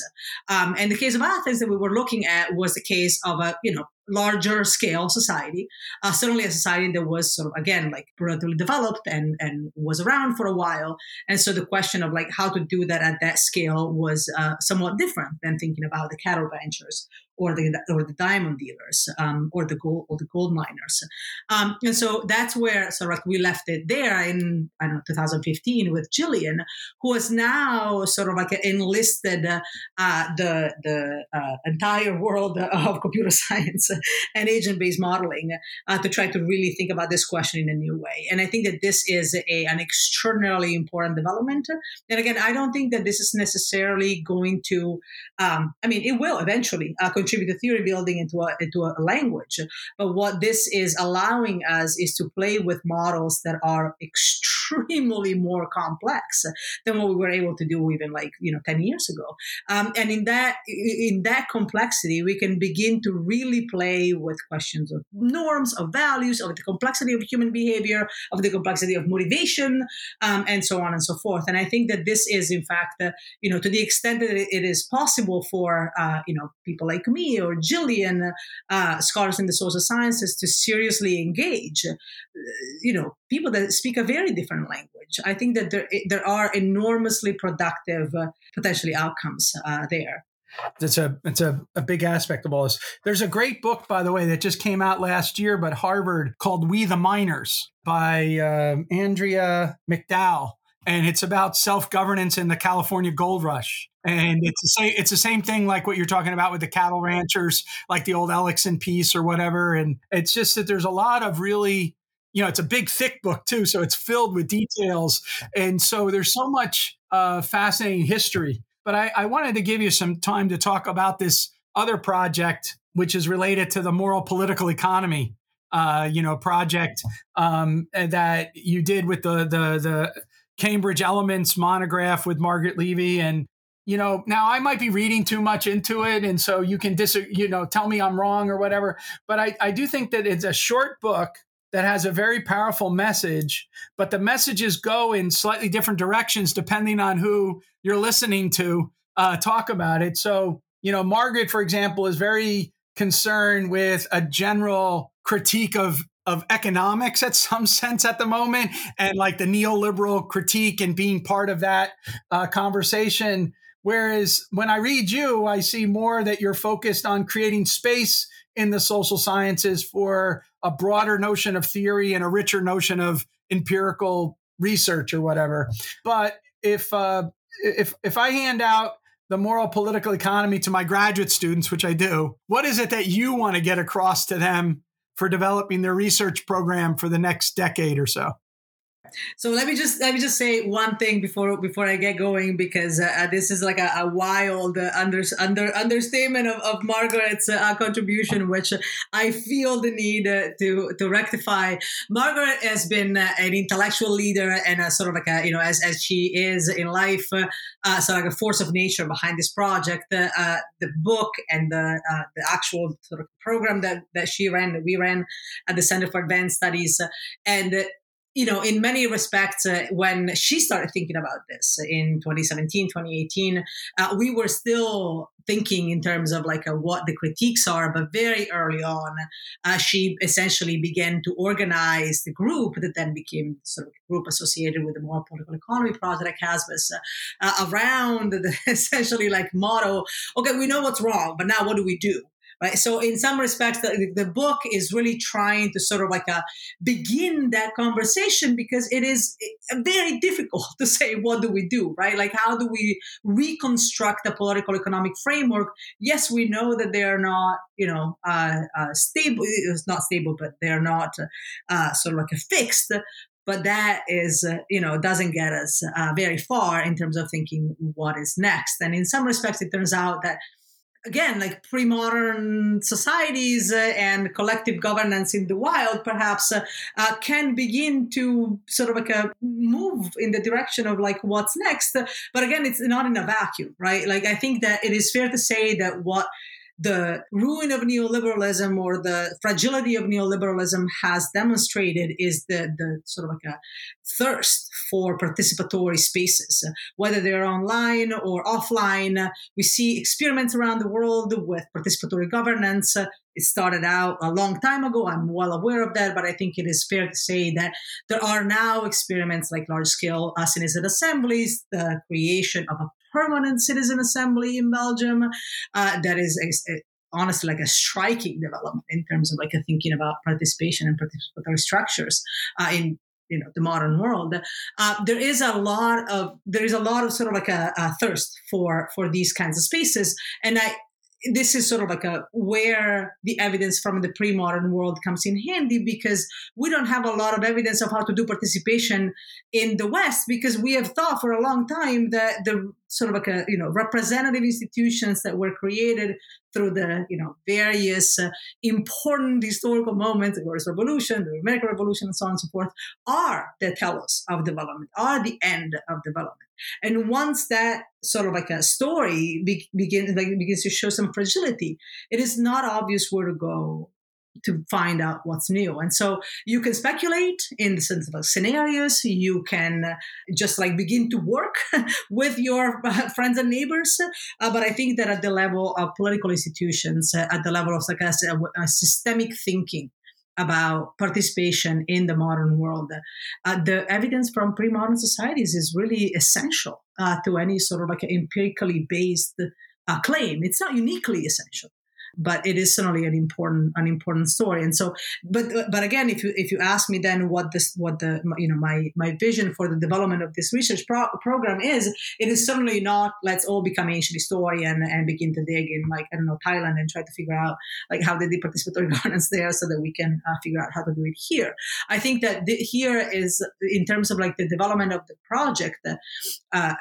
Um, and the case of Athens that we were looking at was the case of a, you know, larger scale society, uh, certainly a society that was sort of again like relatively developed and and was around for a while. And so the question of like how to do that at that scale was uh, somewhat different than thinking about the cattle ranchers or the or the diamond dealers um, or the gold or the gold miners. Um, and so that's where of like we left it there in I don't know 2015 with Gillian, who has now sort of like enlisted uh, the the uh, entire world of computer [laughs] science and agent based modeling uh, to try to really think about this question in a new way. And I think that this is a, an extraordinarily important development. And again, I don't think that this is necessarily going to. Um, I mean, it will eventually uh, contribute to theory building into a, into a language. But what this is allowing us is to play with models that are extremely extremely more complex than what we were able to do even like you know 10 years ago. Um, and in that in that complexity we can begin to really play with questions of norms of values of the complexity of human behavior of the complexity of motivation um, and so on and so forth. And i think that this is in fact uh, you know to the extent that it is possible for uh, you know people like me or Gillian, uh, scholars in the social sciences, to seriously engage, uh, you know, people that speak a very different language. I think that there there are enormously productive uh, potentially outcomes uh, there. It's a it's a, a big aspect of all this. There's a great book, by the way, that just came out last year, but Harvard called "We the Miners" by uh, Andrea McDowell, and it's about self governance in the California gold rush. And it's the same. It's the same thing like what you're talking about with the cattle ranchers, like the old Ellickson piece or whatever. And it's just that there's a lot of really, you know, it's a big thick book too, so it's filled with details, and so there's so much uh, fascinating history. But I, I wanted to give you some time to talk about this other project, which is related to the moral political economy uh, you know, project um, that you did with the the the Cambridge Elements monograph with Margaret Levi. And, you know, now I might be reading too much into it. And so you can dis, you know, tell me I'm wrong or whatever. But I, I do think that it's a short book that has a very powerful message, but the messages go in slightly different directions depending on who you're listening to uh, talk about it. So, you know, Margaret, for example, is very concerned with a general critique of of economics at [laughs] some sense at the moment and like the neoliberal critique and being part of that uh, conversation. Whereas when I read you, I see more that you're focused on creating space in the social sciences for a broader notion of theory and a richer notion of empirical research or whatever. But if uh, if if I hand out the moral political economy to my graduate students, which I do, what is it that you want to get across to them for developing their research program for the next decade or so. So let me just let me just say one thing before before I get going because uh, this is like a, a wild uh, under, under understatement of, of Margaret's uh, contribution, which I feel the need uh, to to rectify. Margaret has been uh, an intellectual leader and a sort of like a you know as as she is in life, uh, of like a force of nature behind this project. the book and the the actual sort of program that that she ran that we ran at the Center for Advanced Studies and you know, in many respects, uh, when she started thinking about this in 2017, 2018, uh, we were still thinking in terms of like uh, what the critiques are. But very early on, uh, she essentially began to organize the group that then became sort of a group associated with the More Political Economy Project at CASBS uh, around the [laughs] essentially like motto, okay, we know what's wrong, but now what do we do? Right? So in some respects the, the book is really trying to sort of like a uh, begin that conversation because it is eh, very difficult [laughs] to say what do we do? Right? Like how do we reconstruct a political economic framework? Yes we know that they are not you know uh, uh, stable it's not stable but they're not uh, sort of like a fixed but that is uh, you know doesn't get us uh, very far in terms of thinking what is next. And in some respects it turns out that again, like pre modern societies uh, and collective governance in the wild, perhaps, uh, uh, can begin to sort of like a move in the direction of like what's next. But again, it's not in a vacuum, right? Like, I think that it is fair to say that what the ruin of neoliberalism or the fragility of neoliberalism has demonstrated is the, the sort of like a thirst for participatory spaces, whether they're online or offline. We see experiments around the world with participatory governance. It started out a long time ago. I'm well aware of that, but I think it is fair to say that there are now experiments like large scale citizen assemblies, the creation of a permanent citizen assembly in Belgium. Uh, that is a, a, honestly like a striking development in terms of like a thinking about participation and participatory structures uh, in you know the modern world uh, there is a lot of there is a lot of sort of like a, a thirst for for these kinds of spaces and i this is sort of like a where the evidence from the pre-modern world comes in handy because we don't have a lot of evidence of how to do participation in the west because we have thought for a long time that the sort of like a you know representative institutions that were created through the you know various uh, important historical moments, the Glorious Revolution, the American Revolution, and so on and so forth, are the telos of development, are the end of development. And once that sort of like a story be- begins like begins to show some fragility, it is not obvious where to go to find out what's new. And so you can speculate in the sense of scenarios. You can just like begin to work [laughs] with your friends and neighbors. Uh, but I think that at the level of political institutions, uh, at the level of like a, a systemic thinking, about participation in the modern world. Uh, the evidence from pre-modern societies is really essential uh, to any sort of like empirically based uh, claim. It's not uniquely essential, but it is certainly an important an important story. And so, but but again, if you if you ask me then what this what the you know my my vision for the development of this research pro- program is, it is certainly not let's all become ancient historian and and begin to dig in like I don't know Thailand and try to figure out like how they did participatory [laughs] governance there so that we can uh, figure out how to do it here. I think that the, here is in terms of like the development of the project. Uh,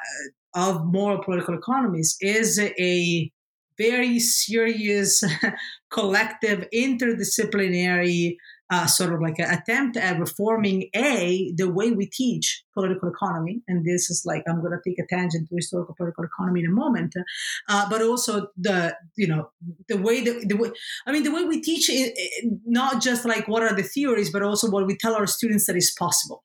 of moral political economies is a very serious [laughs] collective interdisciplinary uh, sort of like an attempt at reforming a the way we teach political economy and this is like i'm going to take a tangent to historical political economy in a moment uh, but also the you know the way that the way i mean the way we teach it, it, not just like what are the theories but also what we tell our students that is possible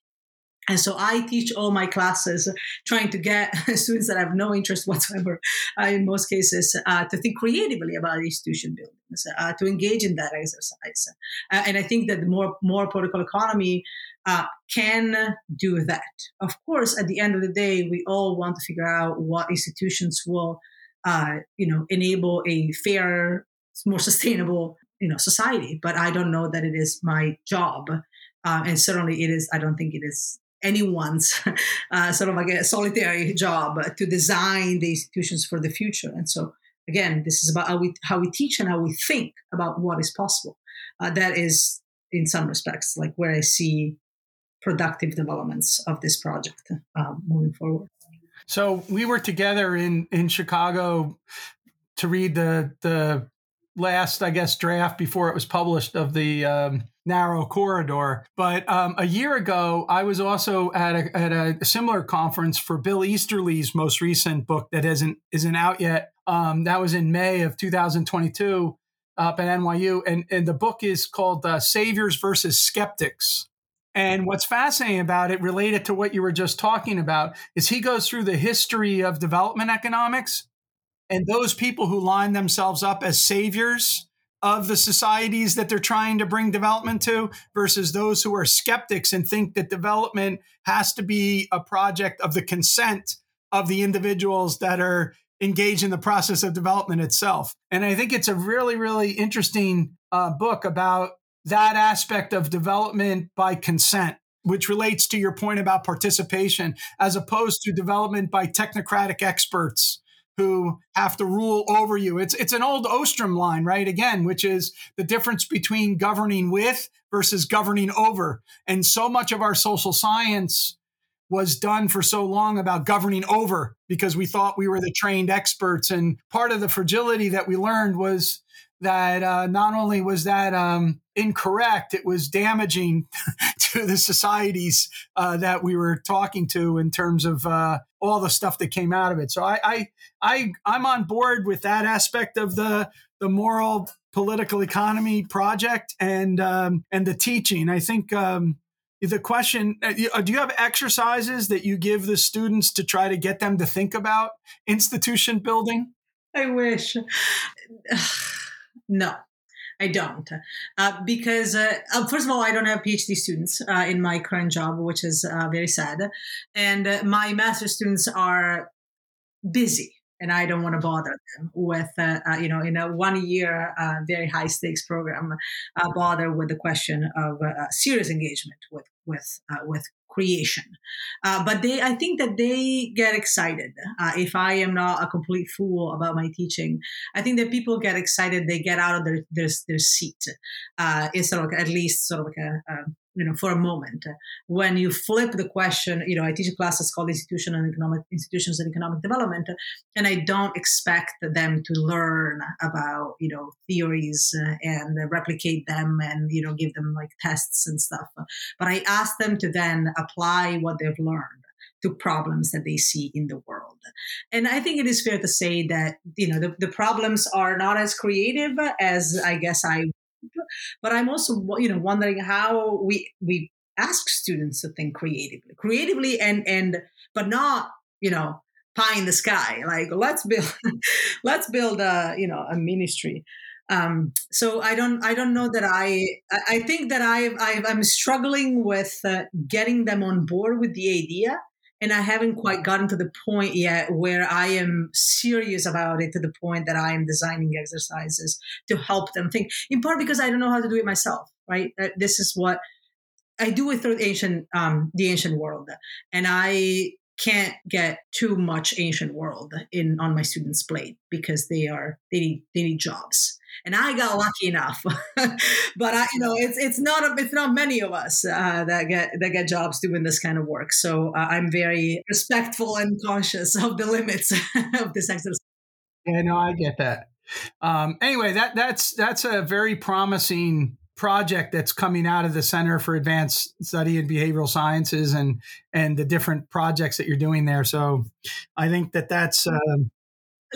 and so I teach all my classes, trying to get [laughs] students that have no interest whatsoever, uh, in most cases, uh, to think creatively about institution buildings, uh, to engage in that exercise. Uh, and I think that the more more political economy uh, can do that. Of course, at the end of the day, we all want to figure out what institutions will, uh, you know, enable a fair, more sustainable, you know, society. But I don't know that it is my job. and certainly, it is. I don't think it is anyone's [laughs] uh, sort of like a solitary job to design the institutions for the future. And so, again, this is about how we how we teach and how we think about what is possible. Uh, that is, in some respects, like where I see productive developments of this project um, moving forward. So we were together in in Chicago to read the the last, I guess, draft before it was published of the um, narrow corridor. But um, a year ago, I was also at a, at a similar conference for Bill Easterly's most recent book that isn't isn't out yet. Um, that was in May of 2022 up at NYU, and and the book is called uh, "Saviors versus Skeptics." And what's fascinating about it, related to what you were just talking about, is he goes through the history of development economics and those people who line themselves up as saviors of the societies that they're trying to bring development to versus those who are skeptics and think that development has to be a project of the consent of the individuals that are engaged in the process of development itself. And I think it's a really, really interesting uh, book about that aspect of development by consent. Which relates to your point about participation, as opposed to development by technocratic experts who have to rule over you. It's it's an old Ostrom line, right? Again, which is the difference between governing with versus governing over. And so much of our social science was done for so long about governing over because we thought we were the trained experts. And part of the fragility that we learned was that uh, not only was that um, incorrect, it was damaging [laughs] to the societies uh, that we were talking to in terms of uh, all the stuff that came out of it. So I, I, I, I'm on board with that aspect of the the moral political economy project and um, and the teaching. I think. Um, the question uh, uh, do you have exercises that you give the students to try to get them to think about institution building i wish [sighs] no, I don't. Uh, because, uh, uh, first of all, I don't have PhD students uh, in my current job, which is uh, very sad. And uh, my master students are busy. And I don't want to bother them with, you know, in a one-year, very high-stakes program, bother with the question of serious engagement with with with creation. Uh, but they, I think that they get excited. Uh, if I am not a complete fool about my teaching, I think that people get excited. They get out of their their, their seat. Uh, it's sort of like at least sort of like a, a you know, for a moment, when you flip the question, you know, I teach classes called Institution and Economic Institutions and Economic Development, and I don't expect them to learn about, you know, theories uh, and replicate them and, you know, give them like tests and stuff. But I ask them to then apply what they've learned to problems that they see in the world. And I think it is fair to say that, you know, the, the problems are not as creative as I guess I but I'm also, you know, wondering how we we ask students to think creatively, creatively, and and but not, you know, pie in the sky. Like let's build, [laughs] let's build a you know a ministry. Um, so I don't I don't know that I I think that I I am struggling with uh, getting them on board with the idea and I haven't quite gotten to the point yet where I am serious about it to the point that I am designing exercises to help them think. In part because I don't know how to do it myself. Right? This is what I do with the ancient um, the ancient world, and I can't get too much ancient world in on my students' plate because they are they need they need jobs and I got lucky enough. [laughs] but I, you know, it's it's not it's not many of us uh, that get that get jobs doing this kind of work. So uh, I'm very respectful and conscious [laughs] of the limits [laughs] of this exercise. Yeah, no, I get that. Um, anyway, that that's that's a very promising project that's coming out of the Center for Advanced Study in Behavioral Sciences and and the different projects that you're doing there. So I think that that's um,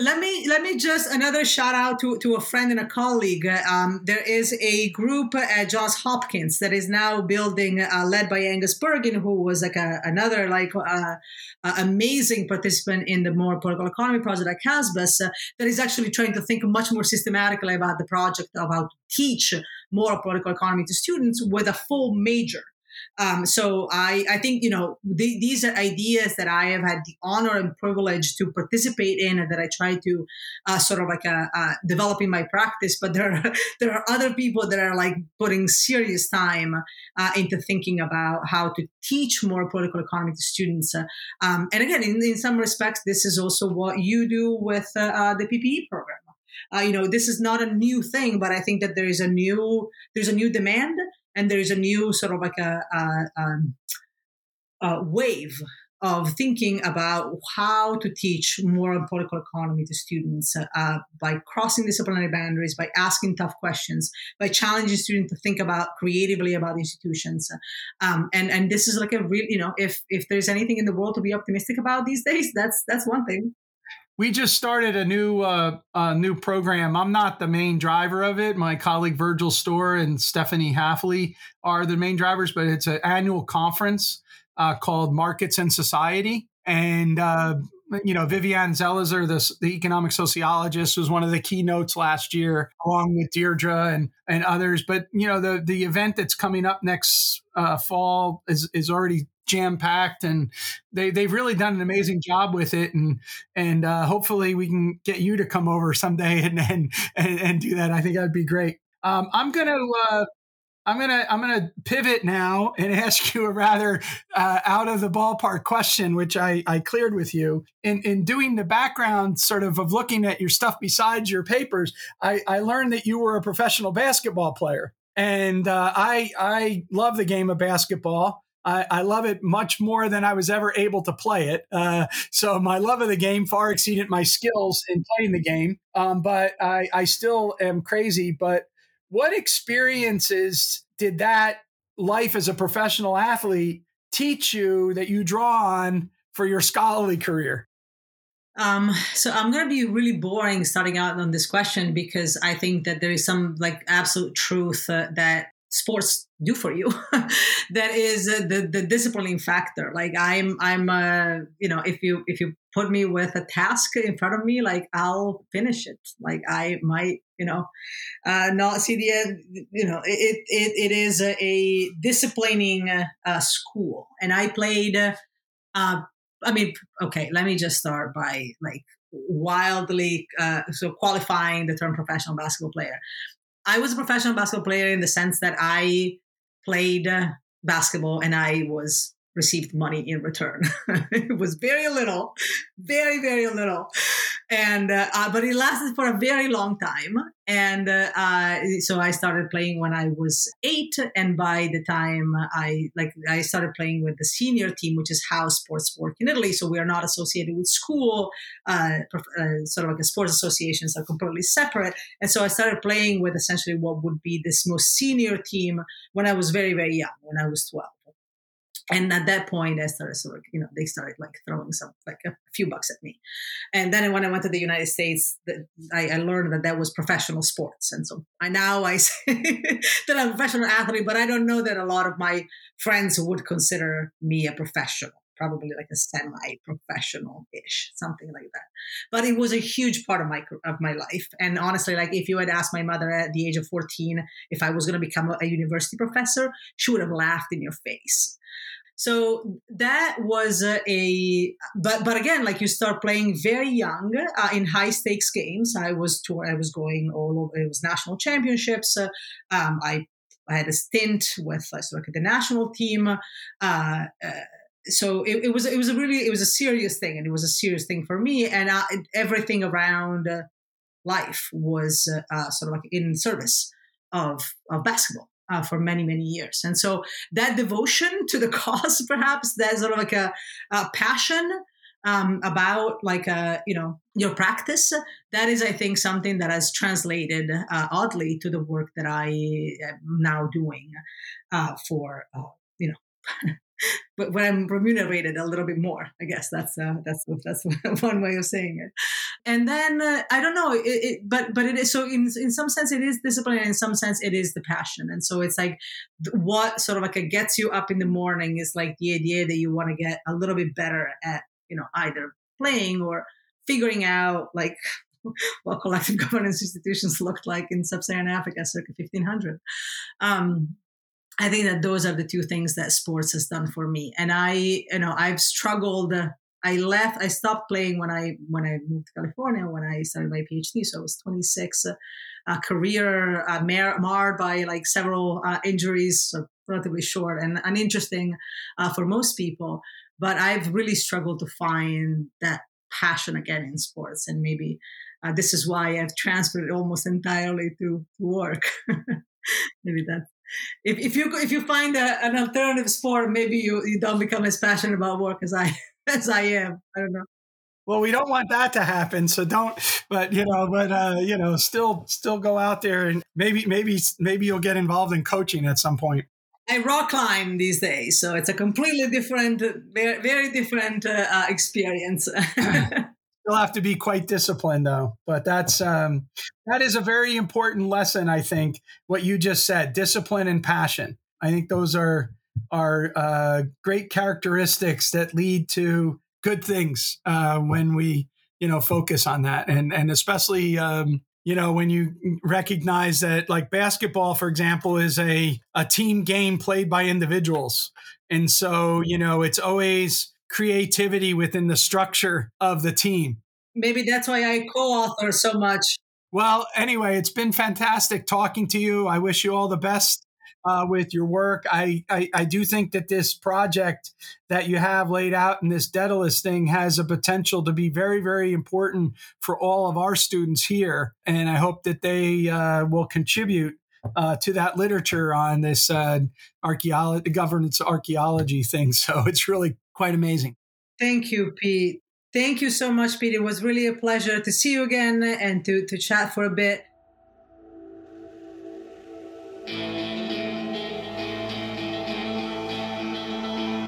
let me let me just another shout out to, to a friend and a colleague. Um, there is a group at Johns Hopkins that is now building, uh, led by Angus Burgin, who was like a, another like uh, uh, amazing participant in the more political economy project at CASBS, uh, that is actually trying to think much more systematically about the project of how to teach more political economy to students with a full major. Um, so I, I think you know th- these are ideas that I have had the honor and privilege to participate in, and that I try to uh, sort of like uh, uh, in my practice. But there are [laughs] there are other people that are like putting serious time uh, into thinking about how to teach more political economy to students. Um, and again, in, in some respects, this is also what you do with uh, uh, the PPE program. Uh, you know this is not a new thing but i think that there is a new there's a new demand and there's a new sort of like a, a, um, a wave of thinking about how to teach more political economy to students uh, by crossing disciplinary boundaries, by asking tough questions, by challenging students to think about creatively about institutions. Um, and and this is like a real, you know, if if there's anything in the world to be optimistic about these days, that's that's one thing we just started a new uh, a new program. I'm not the main driver of it. My colleague Virgil Storr and Stefanie Haeffele are the main drivers, but it's an annual conference uh, called Markets and Society. And uh, you know, Vivian Zelizer, the, the economic sociologist, was one of the keynotes last year, along with Deirdre and, and others. But you know, the the event that's coming up next uh, fall is is already jam packed, and they they've really done an amazing job with it. And and uh, hopefully we can get you to come over someday [laughs] and and and, and do that. I think that'd be great. Um, I'm gonna. Uh, I'm gonna I'm gonna pivot now and [laughs] ask you a rather uh, out of the ballpark question, which I, I cleared with you. In in doing the background sort of of looking at your stuff besides your papers, I, I learned that you were a professional basketball player, and uh, I I love the game of basketball. I, I, love it much more than I was ever able to play it. Uh, so my love of the game far exceeded my skills in playing the game. Um, but I, I still am crazy. But what experiences did that life as a professional athlete teach you that you draw on for your scholarly career? Um, so I'm going to be really boring starting out on this question because I think that there is some like absolute truth uh, that sports do for you [laughs] that is uh, the the disciplining factor. Like i'm i'm uh you know if you if you put me with a task in front of me like i'll finish it. Like i might you know uh not see the end you know it it, it is a, a disciplining uh, school. And i played uh i mean okay let me just start by like wildly uh, so qualifying the term professional basketball player I was a professional basketball player in the sense that I played uh, basketball and I was received money in return. [laughs] it was very little, very, very little. and uh, uh, but it lasted for a very long time. And uh, uh, so i started playing when i was eight. And by the time i like i started playing with the senior team which is how sports work in italy. So we are not associated with school uh, uh, sort of like the sports associations are completely separate. And so i started playing with essentially what would be this most senior team when i was very very young when i was 12 and at that point i started sort of you know they started like throwing some like a few bucks at me. And then when i went to the united states I, I, learned that that was professional sports. And so i now i [laughs] say that i'm a professional athlete but i don't know that a lot of my friends would consider me a professional probably like a semi-professional-ish something like that. But it was a huge part of my of my life. And honestly like if you had asked my mother at the age of 14 if i was going to become a university professor she would have laughed in your face so that was a but but again like you start playing very young uh, in high stakes games i was tour i was going all over it was national championships uh, um, i I had a stint with uh, sort of the national team. Uh, uh, so it, it, was it was a really it was a serious thing, and it was a serious thing for me. And uh, everything around life was sort of like in service of of basketball uh, for many many years. And so that devotion to the [laughs] cause perhaps that sort of like a, a passion um, about like a uh, you know your practice that is i think something that has translated uh, oddly to the work that i am now doing uh, for uh, you know [laughs] [laughs] but when I'm remunerated a little bit more, I guess that's uh, that's [laughs] that's [laughs] one way of saying it. And then uh, I don't know, it, it, but but it is so in in some sense it is discipline, and in some sense it is the passion. And so it's like what sort of like it gets you up in the morning is like the idea that you want to get a little bit better at you know either playing or figuring out like what collective governance institutions looked like in sub-Saharan Africa circa 1500. Um, I think that those are the two things that sports has done for me. And I, you know, I've struggled. I left. I stopped playing when I when I moved to California when I started my PhD. So I was 26. A career uh, mar- marred by like several uh, injuries, so relatively short and uninteresting uh, for most people. But I've really struggled to find that passion again in sports, and maybe uh, this is why I've transferred almost entirely to, to work. [laughs] maybe that's if, if you if you find a, an alternative sport, maybe you, you don't become as passionate about work as I [laughs] as I am. I don't know. Well, we don't want that to happen, so don't. But you know, but uh, you know, still still go out there and maybe maybe maybe you'll get involved in coaching at some point. I rock climb these days, so it's a completely different, very, very different uh, uh experience. [laughs] You'll have to be quite disciplined, though. But that's um, that is a very important lesson. I think what you just said: discipline and passion. I think those are are uh, great characteristics that lead to good things uh, when we you know focus on that, and and especially. Um, you know when you recognize that like basketball for example is a a team game played by individuals and so you know it's always creativity within the structure of the team. Maybe that's why I co author so much. Well, anyway, it's been fantastic talking to you. I wish you all the best uh, with your work. I, I, I, do think that this project that you have laid out in this Daedalus thing has a potential to be very, very important for all of our students here. And I hope that they uh, will contribute uh, to that literature on this uh, archaeology, governance archaeology thing. [laughs] So it's really quite amazing. Thank you, Pete. Thank you so much, Pete. It was really a pleasure to see you again and to, to chat for a bit.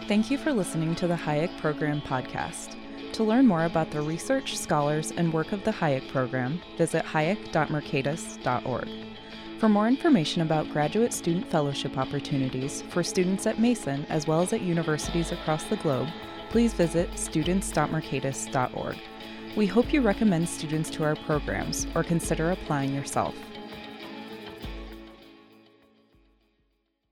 Thank you for listening to the Hayek Program podcast. To learn more about the research, scholars, and work of the Hayek Program, visit hayek.mercatus.org. For more information about graduate student fellowship opportunities for students at Mason as well as at universities across the globe, please visit students.mercatus.org. We hope you recommend students to our programs or consider applying yourself.